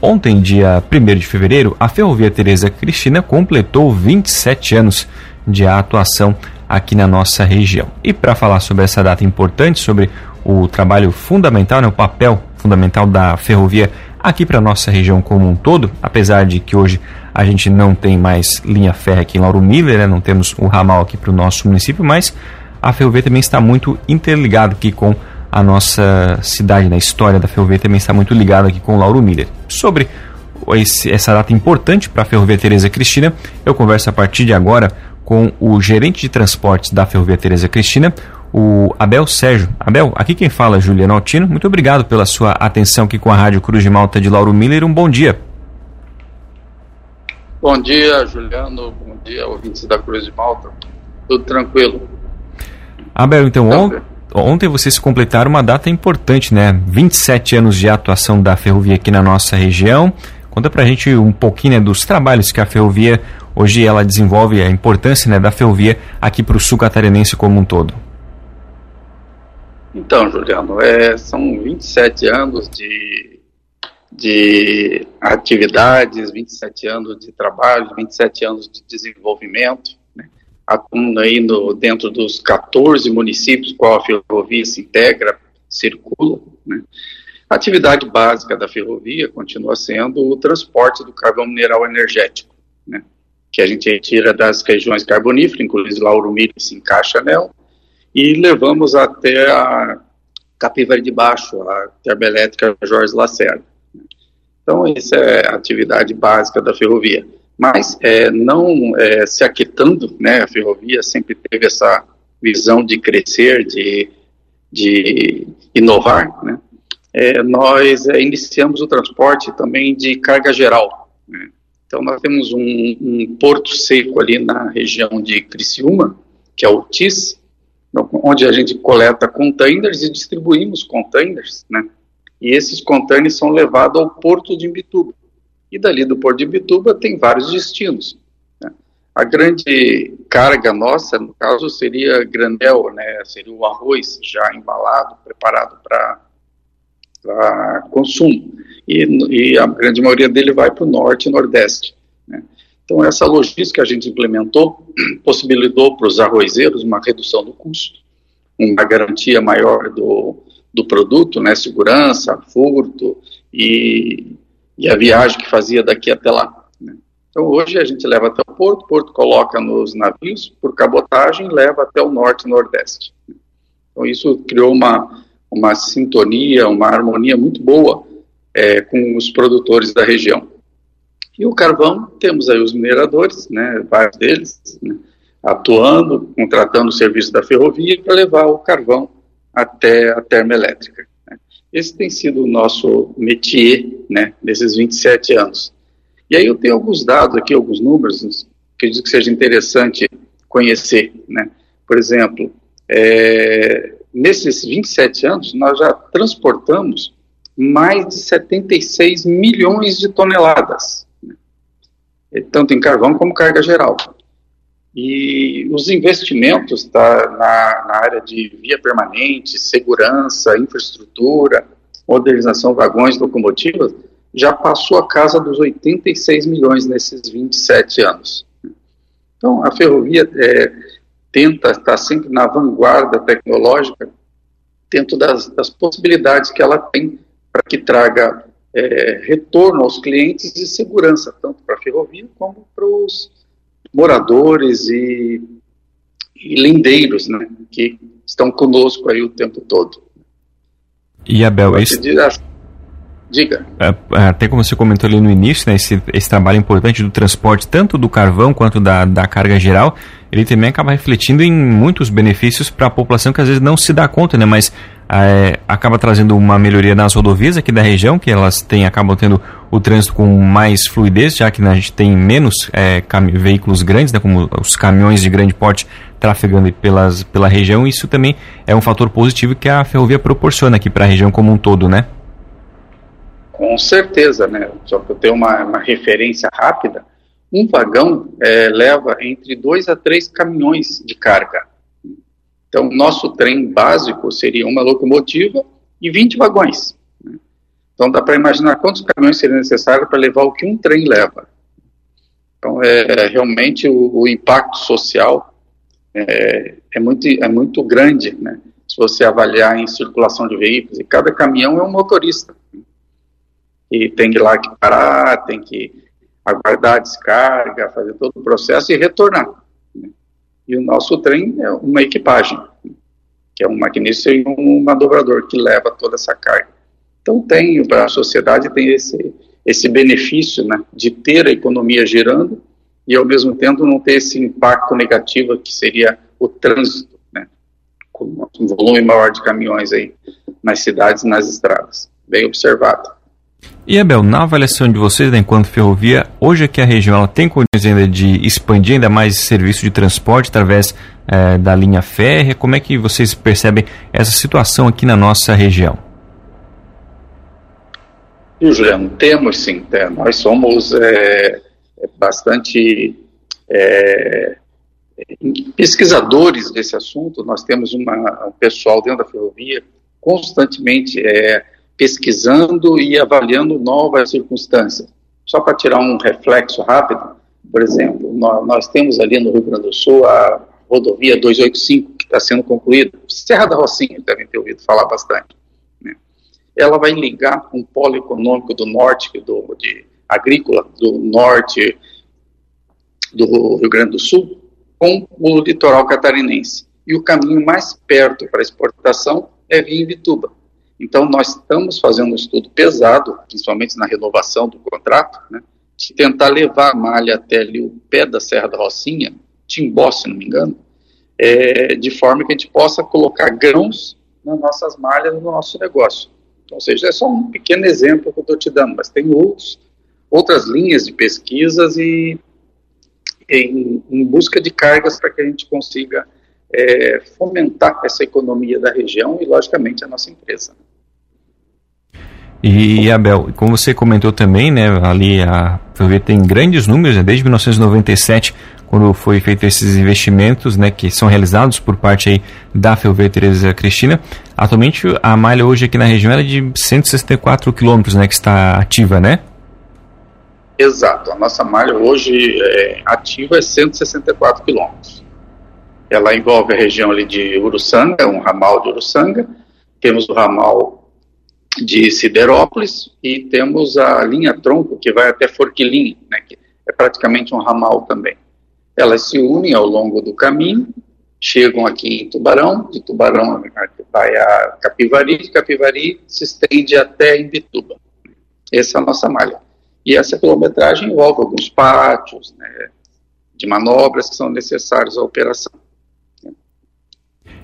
Ontem, dia 1 de fevereiro, a Ferrovia Tereza Cristina completou 27 anos de atuação aqui na nossa região. E para falar sobre essa data importante, sobre o trabalho fundamental, né, o papel fundamental da ferrovia aqui para nossa região como um todo, apesar de que hoje a gente não tem mais linha férrea aqui em Lauro Miller, né, não temos o ramal aqui para o nosso município, mas a ferrovia também está muito interligada aqui com a nossa cidade, na história da ferrovia também está muito ligada aqui com Lauro Miller. Sobre esse, essa data importante para a Ferrovia Tereza Cristina, eu converso a partir de agora com o gerente de transportes da Ferrovia Tereza Cristina, o Abel Sérgio. Abel, aqui quem fala é Juliano Altino. Muito obrigado pela sua atenção aqui com a Rádio Cruz de Malta de Lauro Miller. Um bom dia. Bom dia, Juliano. Bom dia, ouvintes da Cruz de Malta. Tudo tranquilo. Abel, então, on ontem vocês completaram uma data importante, né? 27 anos de atuação da ferrovia aqui na nossa região. Conta pra gente um pouquinho né, dos trabalhos que a ferrovia hoje ela desenvolve, a importância né, da ferrovia aqui para o sul catarinense como um todo. Então, Juliano, é, são 27 anos de, de atividades, 27 anos de trabalho, 27 anos de desenvolvimento? Atuando aí no, dentro dos 14 municípios qual a ferrovia se integra, circula. Né? A atividade básica da ferrovia continua sendo o transporte do carvão mineral energético, né? que a gente retira das regiões carboníferas, inclusive Lauro Milho se encaixa nela, e levamos até a Capivari de Baixo, a termoelétrica Jorge Lacerda. Então, essa é a atividade básica da ferrovia. Mas, é, não é, se aquietando, né, a ferrovia sempre teve essa visão de crescer, de, de inovar, né, é, nós é, iniciamos o transporte também de carga geral. Né. Então, nós temos um, um porto seco ali na região de Criciúma, que é o TIS, onde a gente coleta containers e distribuímos containers, né? E esses containers são levados ao porto de Imbituba. E dali do porto de Imbituba tem vários destinos. Né? A grande carga nossa, no caso, seria granel, né? Seria o arroz já embalado, preparado para consumo. E, e, a grande maioria dele vai para o norte e nordeste. Né? Então, essa logística que a gente implementou possibilitou para os arrozeiros uma redução do custo, uma garantia maior do, do produto, né, segurança, furto e, e a viagem que fazia daqui até lá. Né. Então, hoje a gente leva até o porto, porto coloca nos navios por cabotagem leva até o norte e nordeste. Então, isso criou uma, uma sintonia, uma harmonia muito boa é, com os produtores da região. E o carvão, temos aí os mineradores, né, vários deles, né, atuando, contratando o serviço da ferrovia para levar o carvão até a termoelétrica. Né. Esse tem sido o nosso métier, né, nesses 27 anos. E aí eu tenho alguns dados aqui, alguns números, que eu digo que seja interessante conhecer, né. Por exemplo, é, nesses 27 anos, nós já transportamos mais de 76 milhões de toneladas tanto em carvão como carga geral. E os investimentos tá, na, na área de via permanente, segurança, infraestrutura, modernização vagões, locomotivas, já passou a casa dos 86 milhões nesses 27 anos. Então, a ferrovia é, tenta estar sempre na vanguarda tecnológica dentro das, das possibilidades que ela tem para que traga é, retorno aos clientes e segurança, tanto para a ferrovia como para os moradores e, e lindeiros, né, que estão conosco aí o tempo todo. E Abel, esse... Diga. É, é, até como você comentou ali no início, né, esse, esse trabalho importante do transporte, tanto do carvão quanto da, da carga geral, ele também acaba refletindo em muitos benefícios para a população que às vezes não se dá conta, né, mas é, acaba trazendo uma melhoria nas rodovias aqui da região, que elas têm, acabam tendo o trânsito com mais fluidez, já que né, a gente tem menos é, veículos grandes, né, como os caminhões de grande porte trafegando pelas, pela região. Isso também é um fator positivo que a ferrovia proporciona aqui para a região como um todo, né? Com certeza, né? Só para eu ter uma, uma referência rápida, um vagão é, leva entre dois a três caminhões de carga. Então, nosso trem básico seria uma locomotiva e 20 vagões. Né? Então dá para imaginar quantos caminhões seriam necessários para levar o que um trem leva. Então é, realmente o, o impacto social é, é, muito, é muito grande, né? Se você avaliar em circulação de veículos, e cada caminhão é um motorista. E tem que ir lá que parar, tem que aguardar a descarga, fazer todo o processo e retornar. E o nosso trem é uma equipagem, que é um maquinista e um manobrador que leva toda essa carga. Então tem, para a sociedade tem esse, esse benefício né, de ter a economia girando e ao mesmo tempo não ter esse impacto negativo que seria o trânsito, né, com um volume maior de caminhões aí nas cidades e nas estradas. Bem observado. E Abel, na avaliação de vocês, né, enquanto ferrovia, hoje aqui a região ela tem condições ainda de expandir ainda mais serviço de transporte através é, da linha férrea? Como é que vocês percebem essa situação aqui na nossa região? E, Juliano, temos sim. É, nós somos é, bastante é, pesquisadores desse assunto. Nós temos uma, um pessoal dentro da ferrovia constantemente é, pesquisando e avaliando novas circunstâncias. Só para tirar um reflexo rápido, por exemplo, nós, nós, temos ali no Rio Grande do Sul a rodovia 285, que está sendo concluída, Serra da Rocinha, devem ter ouvido falar bastante. Né? Ela vai ligar um polo econômico do norte, do, de agrícola do norte do Rio Grande do Sul, com o litoral catarinense. E o caminho mais perto para exportação é via Vituba. Então, nós estamos fazendo um estudo pesado, principalmente na renovação do contrato, né, de tentar levar a malha até ali o pé da Serra da Rocinha, Timbó, se não me engano, é, de forma que a gente possa colocar grãos nas nossas malhas no nosso negócio. Então, ou seja, é só um pequeno exemplo que eu estou te dando, mas tem outros, outras linhas de pesquisas e em, em busca de cargas para que a gente consiga é, fomentar essa economia da região e, logicamente, a nossa empresa. E, Abel, como você comentou também, né, ali a Ferrovia tem grandes números, né, desde 1997, quando foi feito esses investimentos, né, que são realizados por parte aí da Ferrovia Teresa Cristina. Atualmente a malha hoje aqui na região é de 164 quilômetros, né, que está ativa, né? Exato, a nossa malha hoje é, ativa é 164 quilômetros. Ela envolve a região ali de Uruçanga, um ramal de Uruçanga, temos o ramal de Siderópolis e temos a linha tronco que vai até Forquilim, né, que é praticamente um ramal também. Elas se unem ao longo do caminho, chegam aqui em Tubarão, de Tubarão vai a Capivari, de Capivari se estende até Imbituba. Essa é a nossa malha. E essa quilometragem envolve alguns pátios, né, de manobras que são necessários à operação.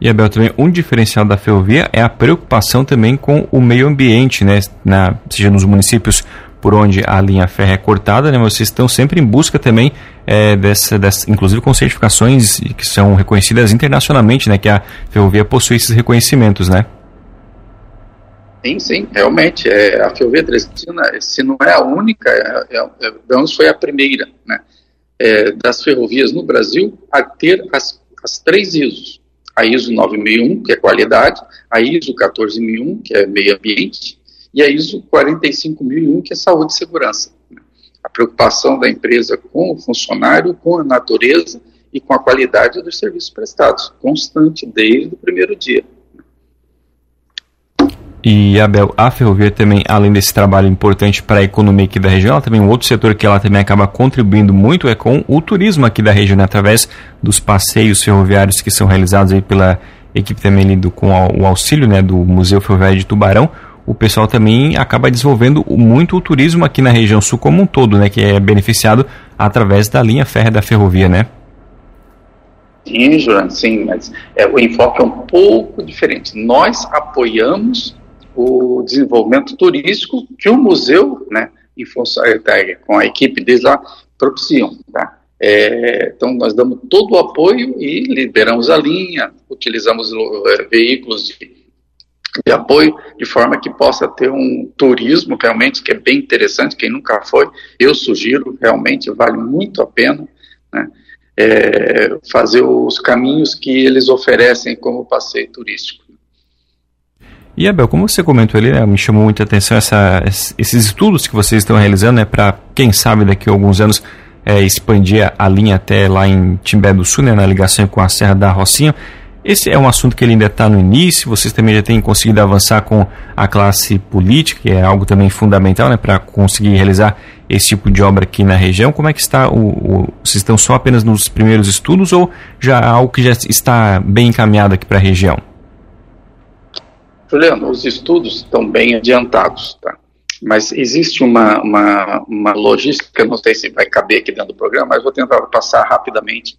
E Abel, também um diferencial da ferrovia é a preocupação também com o meio ambiente, né? Na, seja nos municípios por onde a linha férrea é cortada, né? Vocês estão sempre em busca também é, dessa, dessa, inclusive com certificações que são reconhecidas internacionalmente, né? Que a ferrovia possui esses reconhecimentos, né? Sim, sim, realmente. É, a Ferrovia Dresdina, se não é a única, é, é, é foi a primeira, né? É, das ferrovias no Brasil a ter as, as três ISOs a ISO 9001, que é qualidade, a ISO 14001, que é meio ambiente, e a ISO 45001, que é saúde e segurança. A preocupação da empresa com o funcionário, com a natureza e com a qualidade dos serviços prestados, constante desde o primeiro dia. E, Abel, a ferrovia também, além desse trabalho importante para a economia aqui da região, ela também um outro setor que ela também acaba contribuindo muito é com o turismo aqui da região, né, através dos passeios ferroviários que são realizados aí pela equipe também do, com o auxílio né, do Museu Ferroviário de Tubarão. O pessoal também acaba desenvolvendo muito o turismo aqui na região sul como um todo, né, que é beneficiado através da linha férrea da ferrovia, né? Sim, João, sim, mas é, o enfoque é um pouco diferente. Nós apoiamos o desenvolvimento turístico que o museu, né, em função, com a equipe deles lá, propiciam. Tá? É, então, nós damos todo o apoio e liberamos a linha, utilizamos é, veículos de, de, apoio, de forma que possa ter um turismo realmente que é bem interessante. Quem nunca foi, eu sugiro, realmente vale muito a pena né, é, fazer os caminhos que eles oferecem como passeio turístico. E Abel, como você comentou ali, né, me chamou muita atenção essa, esses estudos que vocês estão realizando, né, para quem sabe daqui a alguns anos é, expandir a linha até lá em Timbé do Sul, né, na ligação com a Serra da Rocinha. Esse é um assunto que ele ainda está no início, vocês também já têm conseguido avançar com a classe política, que é algo também fundamental né, para conseguir realizar esse tipo de obra aqui na região. Como é que está o, o Vocês estão só apenas nos primeiros estudos ou já algo que já está bem encaminhado aqui para a região? Juliano, os estudos estão bem adiantados, tá? Mas existe uma, uma, uma logística, não sei se vai caber aqui dentro do programa, mas vou tentar passar rapidamente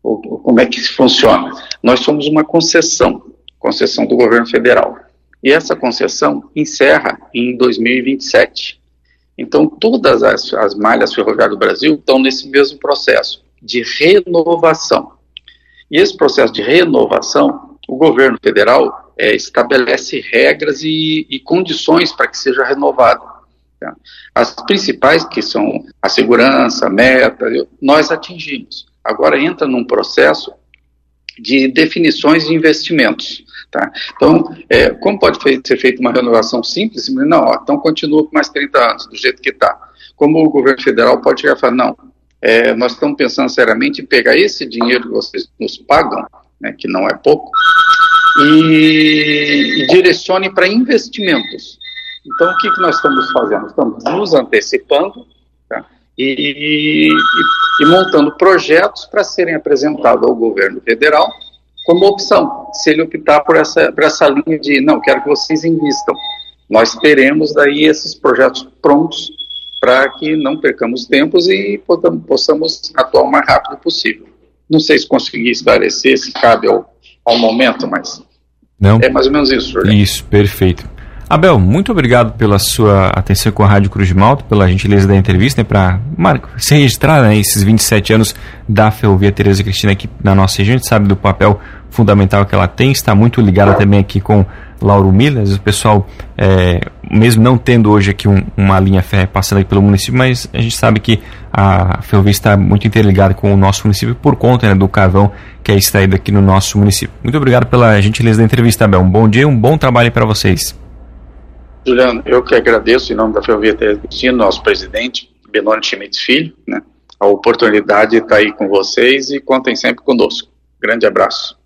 o, como é que funciona. Nós somos uma concessão, concessão do governo federal. E essa concessão encerra em 2027. Então, todas as, as malhas ferroviárias do Brasil estão nesse mesmo processo de renovação. E esse processo de renovação, o governo federal é, estabelece regras e, e condições para que seja renovado. Tá? As principais, que são a segurança, a meta, nós atingimos. Agora entra num processo de definições de investimentos. Tá? Então, é, como pode ser feita uma renovação simples? Não, ó, então continua por mais 30 anos, do jeito que está. Como o governo federal pode chegar e falar, não, é, nós estamos pensando seriamente em pegar esse dinheiro que vocês nos pagam, né, que não é pouco, e, e direcione para investimentos. Então, o que, que nós estamos fazendo? Estamos nos antecipando tá? e, e, e montando projetos para serem apresentados ao governo federal como opção, se ele optar por essa, por essa linha de, não, quero que vocês invistam. Nós teremos daí esses projetos prontos para que não percamos tempos e possamos atuar o mais rápido possível. Não sei se consegui esclarecer, se cabe ao, ao momento, mas não. é mais ou menos isso. Jorge. Isso, perfeito. Abel, muito obrigado pela sua atenção com a Rádio Cruz de Malta, pela gentileza da entrevista, né, para se registrar né, esses 27 anos da Ferrovia Tereza Cristina aqui na nossa região. A gente sabe do papel fundamental que ela tem, está muito ligada também aqui com Lauro Miller. O pessoal, é, mesmo não tendo hoje aqui um, uma linha férrea passando aqui pelo município, mas a gente sabe que a ferrovia está muito interligada com o nosso município por conta né, do carvão que é extraído aqui no nosso município. Muito obrigado pela gentileza da entrevista, Abel. Um bom dia um bom trabalho para vocês. Juliano, eu que agradeço em nome da Ferrovia Cristina, nosso presidente, Benoni Schmitz Filho, né, a oportunidade de estar aí com vocês e contem sempre conosco. Grande abraço.